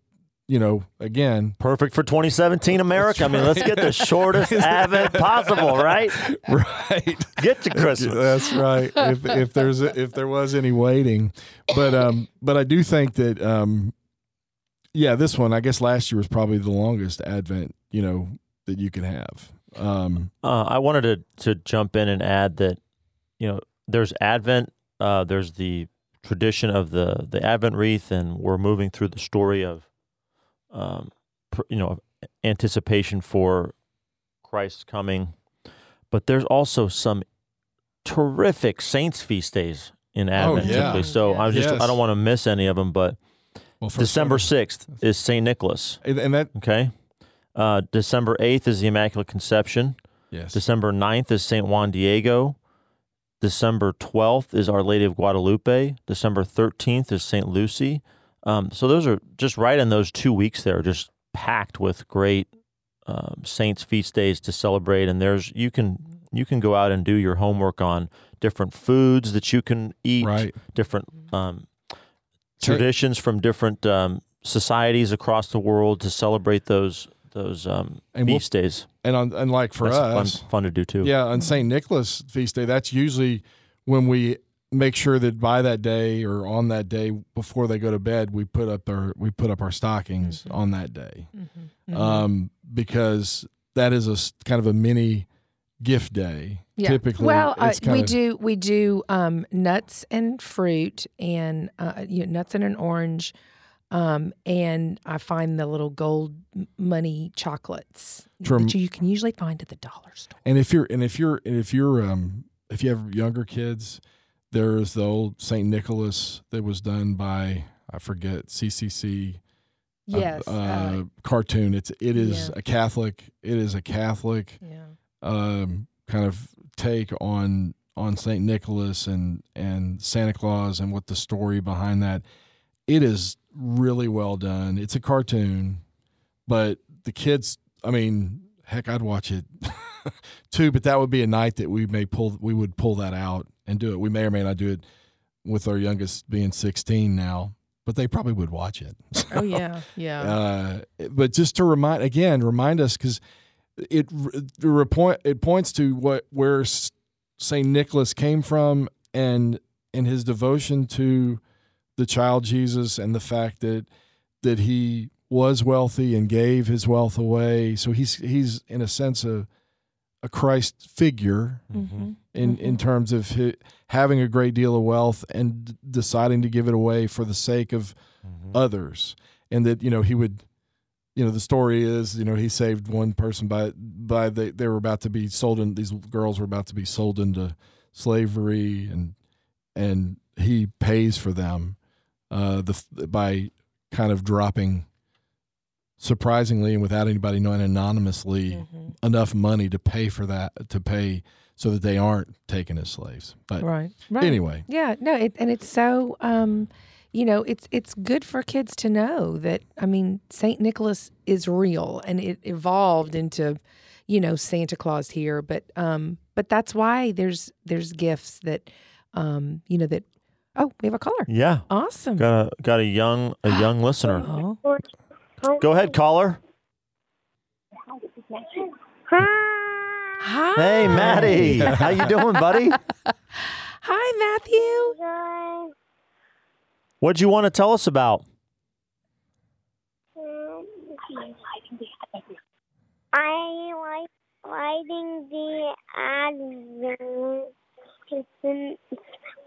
C: you know, again,
A: Perfect for 2017 America. I mean, let's get the shortest advent possible, right?
C: right.
A: Get to Christmas.
C: That's right. If if there's a, if there was any waiting, but um, but I do think that um, yeah, this one I guess last year was probably the longest Advent you know that you can have. Um,
A: Uh, I wanted to to jump in and add that you know there's Advent, uh, there's the tradition of the the Advent wreath, and we're moving through the story of, um, pr- you know, anticipation for Christ's coming. but there's also some terrific saints feast days in Advent.
C: Oh, yeah.
A: typically. So I just
C: Yes.
A: I don't want to miss any of them. But
C: Well,
A: December sixth is Saint Nicholas.
C: and that
A: Okay. Uh, December eighth is the Immaculate Conception.
C: yes,
A: December 9th is St. Juan Diego. December 12th is Our Lady of Guadalupe. December 13th is St. Lucy. Um, so those are just right in those two weeks there, just packed with great um, saints feast days to celebrate. And there's you can you can go out and do your homework on different foods that you can eat,
C: right.
A: different um, traditions from different um, societies across the world to celebrate those those um,
C: And we'll-
A: feast days.
C: And on and like for
A: That's
C: us,
A: fun, fun to do too.
C: Yeah, on St. Nicholas feast day, that's usually when we make sure that by that day or on that day before they go to bed, we put up our we put up our stockings
D: Mhm.
C: on that day,
D: Mhm.
C: um, because that is a kind of a mini gift day.
D: Yeah.
C: Typically,
D: well, uh, we
C: of,
D: do we do um, nuts and fruit and uh, you know, nuts and an orange, um, and I find the little gold money chocolates
C: Trem-
D: that you can usually find at the dollar store.
C: And if you're and if you're and if you're um if you have younger kids, there's the old St. Nicholas that was done by I forget CCC.
D: Yes.
C: uh,
D: uh,
C: cartoon. It's it is
D: Yeah.
C: a Catholic. It is a Catholic
D: yeah.
C: um, kind of take on on Saint Nicholas and and Santa Claus and what the story behind that. It is really well done. It's a cartoon, but the kids. I mean, heck, I'd watch it too. But that would be a night that we may pull. We would pull that out and do it. We may or may not do it with our youngest being sixteen now, but they probably would watch it.
D: Oh yeah. Yeah.
C: uh, but just to remind again, remind us because it the repoint it points to what where Saint Nicholas came from and and his devotion to the child Jesus and the fact that that he was wealthy and gave his wealth away. So he's he's in a sense a a Christ figure
D: Mhm.
C: in in terms of hi having a great deal of wealth and d- deciding to give it away for the sake of
A: Mhm.
C: others and that you know he would you know the story is you know he saved one person by by they they were about to be sold in these girls were about to be sold into slavery and and he pays for them uh the by kind of dropping surprisingly and without anybody knowing anonymously
D: Mhm.
C: enough money to pay for that to pay so that they aren't taken as slaves but
D: Right. Right.
C: anyway
D: Yeah, no, it, and it's so um, you know, it's it's good for kids to know that I mean, Saint Nicholas is real and it evolved into, you know, Santa Claus here, but um but that's why there's there's gifts that um, you know that Oh, we have a caller.
A: Yeah,
D: Awesome.
A: got a got a young a young listener.
D: Oh.
A: Go ahead, caller.
D: Hi.
A: Hey, Maddie, how you doing, buddy?
D: Hi, Matthew.
A: What'd you want to tell us about?
E: I like lighting the advent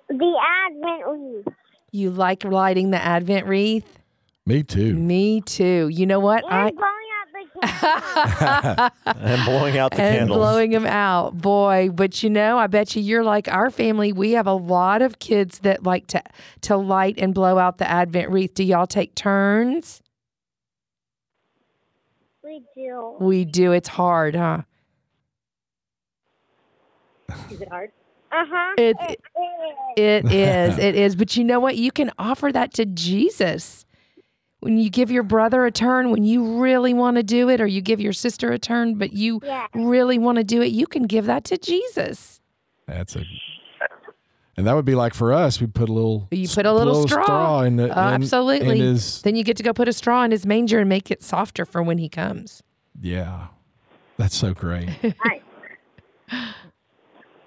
E: the advent wreath.
D: You like lighting the Advent wreath?
C: Me too
D: Me too. You know what?
E: And blowing out the candles.
A: And blowing out the candles.
D: and
A: candles.
D: blowing them out, boy. But you know, I bet you you're like our family. We have a lot of kids that like to to light and blow out the Advent wreath. Do y'all take turns?
E: we do.
D: We do. It's hard, huh? Is it hard?
E: Uh huh.
D: It-
E: is.
D: It is. It is. But you know what? You can offer that to Jesus. When you give your brother a turn, when you really want to do it, or you give your sister a turn, but you
E: Yeah.
D: really want to do it, you can give that to Jesus.
C: That's a, and that would be like for us. We put a little,
D: You put a little straw.
C: in the,
D: Uh,
C: in-
D: absolutely.
C: in his,
D: Then you get to go put a straw in his manger and make it softer for when he comes.
C: yeah, that's so great.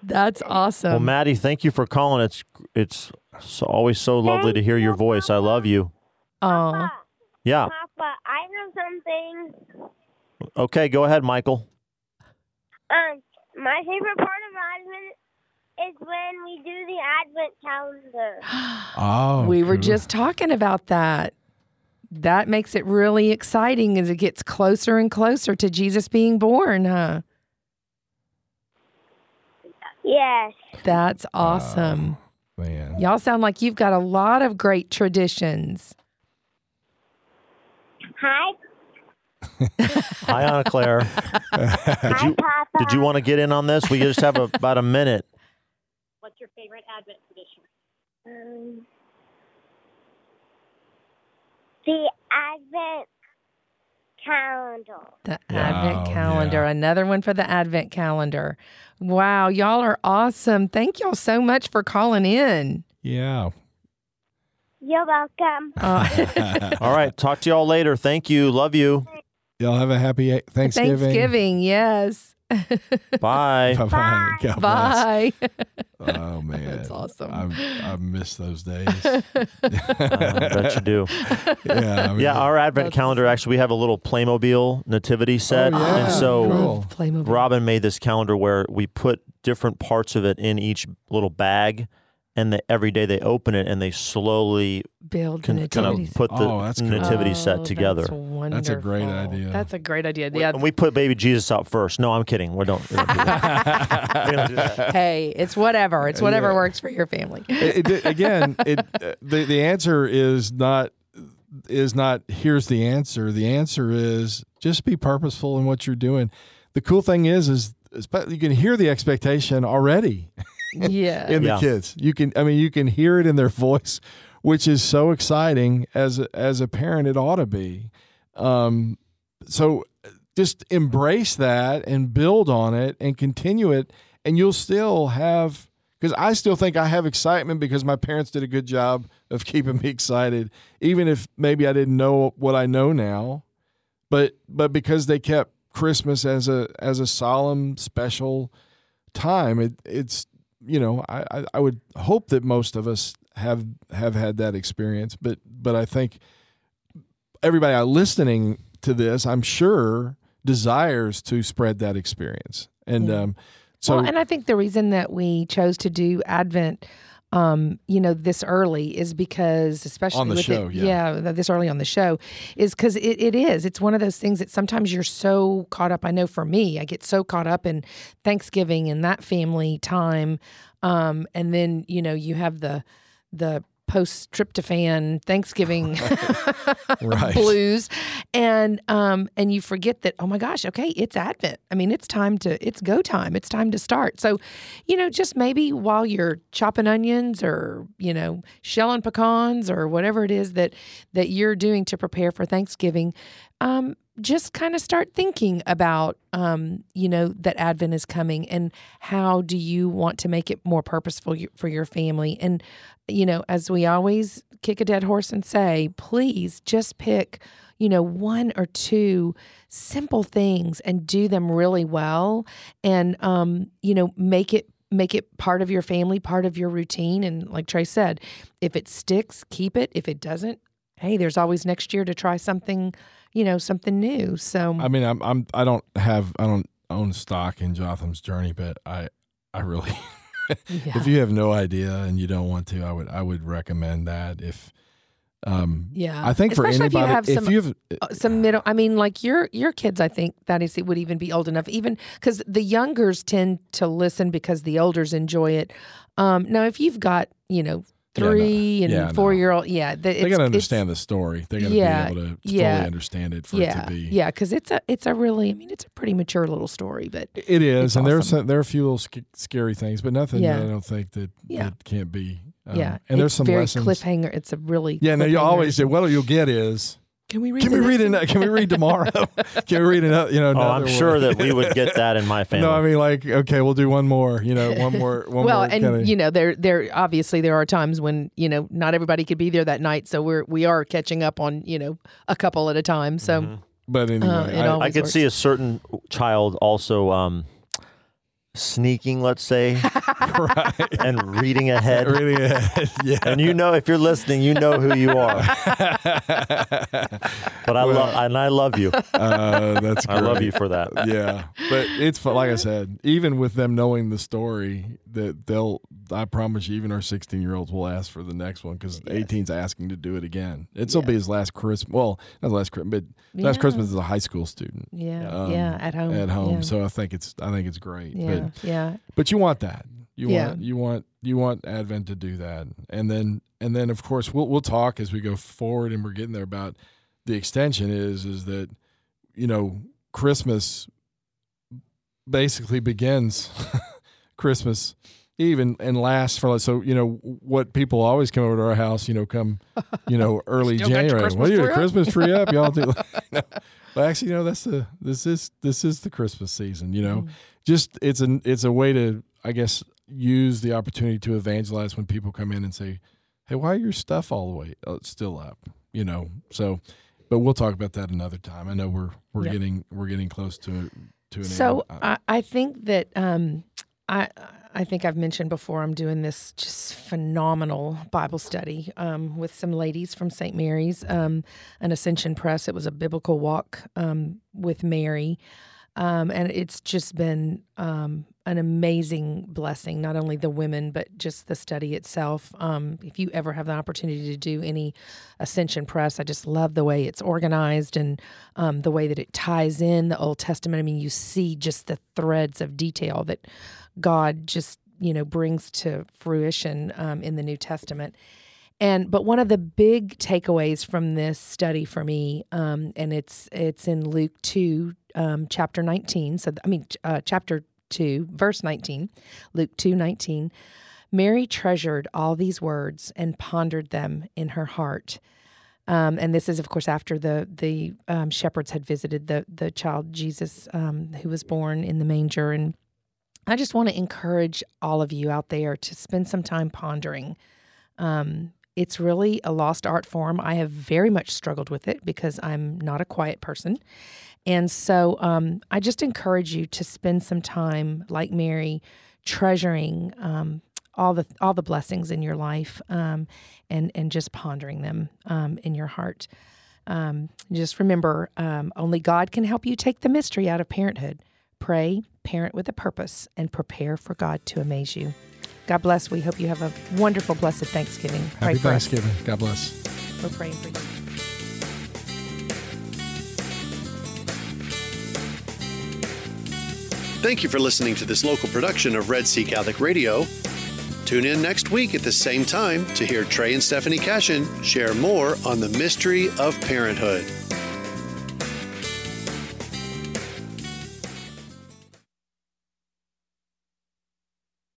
D: That's awesome.
A: Well, Maddie, thank you for calling. It's it's always so lovely to hear your voice. I love you.
D: Aw.
E: Papa,
A: Yeah.
E: Papa, I know something.
A: Okay, go ahead, Michael.
E: Um, my favorite part of Advent is when we do the Advent calendar.
C: Oh,
D: we were
C: cool.
D: just talking about that. That makes it really exciting as it gets closer and closer to Jesus being born, huh?
E: Yes.
D: That's awesome.
C: Man.
D: Y'all sound like you've got a lot of great traditions.
E: Hi.
A: Hi, Anna Claire.
E: Hi,
A: you-
E: Papa.
A: Did you want to get in on this? We just have a, about a minute.
F: What's your favorite Advent tradition?
E: Um, the Advent calendar.
D: The
C: Oh,
D: Advent calendar,
C: yeah.
D: another one for the Advent calendar. Wow, y'all are awesome. Thank y'all so much for calling in.
C: Yeah.
E: You're welcome.
D: Uh,
A: All right. Talk to y'all later. Thank you. Love you.
C: Y'all have a happy Thanksgiving.
D: Thanksgiving, yes.
A: Bye.
C: Bye bye. God bless. Oh man,
D: That's awesome.
C: I I miss those days.
A: I bet you do.
C: yeah, I mean,
A: Yeah, our Advent
D: That's
A: calendar actually we have a little Playmobil nativity set,
C: Oh, yeah.
A: and so
C: Cool.
A: Robin made this calendar where we put different parts of it in each little bag, and the, every day they open it and they slowly
D: build
A: can
D: the
A: kind of put the
C: Oh, that's cool.
A: nativity
D: Oh,
A: set together.
D: That's,
C: That's a great idea.
D: That's a great idea. Yeah.
A: And we put baby Jesus out first. No, I'm kidding. We don't. We don't do that. We don't do that.
D: hey, it's whatever. It's whatever
C: Yeah.
D: works for your family.
C: it, it- again, it uh, the the answer is not is not here's the answer. The answer is just be purposeful in what you're doing. The cool thing is is is you can hear the expectation already
D: yeah.
C: in the
A: Yeah.
C: kids. You can I mean you can hear it in their voice, which is so exciting as as a parent it ought to be. Um so just embrace that and build on it and continue it and you'll still have because I still think I have excitement because my parents did a good job of keeping me excited, even if maybe I didn't know what I know now. But but because they kept Christmas as a as a solemn, special time, it it's you know I, I, would hope that most of us have have had that experience. But but I think everybody listening to this, I'm sure, desires to spread that experience. And
D: Yeah.
C: um, so
D: well, and I think the reason that we chose to do Advent, um, you know, this early is because, especially
C: On the
D: with
C: show,
D: it,
C: yeah.
D: th- this early on the show, is because it, it is. It's one of those things that sometimes you're so caught up. I know for me, I get so caught up in Thanksgiving and that family time, um, and then you know you have the the post tryptophan Thanksgiving
C: Right.
D: blues, and um and you forget that oh my gosh, okay, it's Advent. I mean, it's time to it's go time. It's time to start. So, you know, just maybe while you're chopping onions or you know shelling pecans or whatever it is that that you're doing to prepare for Thanksgiving, um, just kind of start thinking about um, you know that Advent is coming and how do you want to make it more purposeful for your family? And you know as we always kick a dead horse and say please just pick you know one or two simple things and do them really well and um, you know make it make it part of your family part of your routine. And like trey said if it sticks keep it. If it doesn't hey there's always next year to try something you know something new. So
C: I mean, I'm, I'm I don't have I don't own stock in Jotham's journey, but I I really
D: yeah.
C: if you have no idea and you don't want to, I would I would recommend that if um
D: yeah.
C: I think for
D: Especially
C: anybody
D: if you have
C: if
D: some
C: you've
D: uh, some middle i mean like your your kids i think that is it would even be old enough even because the youngers tend to listen because the elders enjoy it. Um now if you've got you know
C: Yeah, no.
D: three and
C: Yeah, no.
D: four year old yeah the,
C: they got to understand the story, they got to
D: yeah,
C: be able to
D: yeah,
C: fully understand it for
D: yeah
C: it to be.
D: yeah because it's a it's a really i mean it's a pretty mature little story but
C: It is, and there's
D: awesome.
C: some, there are a few little sc- scary things, but nothing
D: Yeah.
C: that I don't think that
D: Yeah.
C: that can't be. um,
D: yeah
C: and there's some
D: very
C: lessons.
D: cliffhanger it's a really
C: Yeah, no, you always say, what you'll get is
D: can we read
C: can we read
D: next
C: it? Can we read tomorrow? can we read another? You know,
A: Oh, I'm
C: another
A: sure that we would get that in my family.
C: No, I mean like okay, we'll do one more. You know, one more. One
D: well
C: more
D: and
C: kinda-
D: you know there there obviously there are times when you know not everybody could be there that night so we're we are catching up on you know a couple at a time so
A: Mm-hmm.
C: but anyway,
D: uh, it
C: I-
A: I
D: always
A: could see a certain child also um, sneaking, let's say,
C: right.
A: and reading ahead.
C: Reading ahead. Yeah.
A: And you know, if you're listening, you know who you are. but I love, and I love you.
C: Uh, that's
A: I love you for that.
C: yeah, but it's fu- like I said, even with them knowing the story, that they'll. I promise you, even our 16 year olds will ask for the next one because 18's asking to do it again. It'll be his last Christmas. Well, not last Christmas, but last
D: Yeah.
C: Christmas as a high school student.
D: Yeah,
C: um,
D: yeah, at home.
C: At home,
D: Yeah.
C: so I think it's I think it's great.
D: yeah,
C: But
D: yeah.
C: but you want that. You
D: Yeah.
C: want you want you want Advent to do that, and then and then of course we'll we'll talk as we go forward, and we're getting there about the extension is is that you know Christmas basically begins Christmas Eve and, and lasts for so you know what people always come over to our house you know come you know early January what are
D: up?"
C: Christmas tree up y'all do no. well actually you know that's the this is this is the Christmas season you know
D: Mm.
C: just it's an it's a way to I guess use the opportunity to evangelize when people come in and say, "Hey, why are your stuff all the way uh, still up?" You know. So, but we'll talk about that another time. I know we're we're getting we're getting close to to an
D: So
C: end. Uh,
D: I, I think that um, I I think I've mentioned before I'm doing this just phenomenal Bible study um, with some ladies from St. Mary's, um, an Ascension Press. It was a biblical walk um, with Mary. Um, and it's just been um, an amazing blessing, not only the women, but just the study itself. Um, if you ever have the opportunity to do any Ascension Press, I just love the way it's organized and um, the way that it ties in the Old Testament. I mean, you see just the threads of detail that God just, you know, brings to fruition um, in the New Testament. And but one of the big takeaways from this study for me, um, and it's it's in Luke two, um, chapter nineteen. So I mean, uh, chapter two, verse nineteen, Luke two nineteen. Mary treasured all these words and pondered them in her heart. Um, and this is, of course, after the the um, shepherds had visited the the child Jesus um, who was born in the manger. And I just want to encourage all of you out there to spend some time pondering. Um, it's really a lost art form. I have very much struggled with it because I'm not a quiet person. And so um, I just encourage you to spend some time, like Mary, treasuring um, all the all the blessings in your life um, and and just pondering them um, in your heart. Um, just remember, um, only God can help you take the mystery out of parenthood. Pray, parent with a purpose, and prepare for God to amaze you. God bless. We hope you have a wonderful, blessed Thanksgiving. Pray
C: Happy
D: us.
C: Thanksgiving. God bless.
D: We're praying for you.
B: Thank you for listening to this local production of Red C Catholic Radio. Tune in next week at the same time to hear Trey and Stephanie Cashin share more on the mystery of parenthood.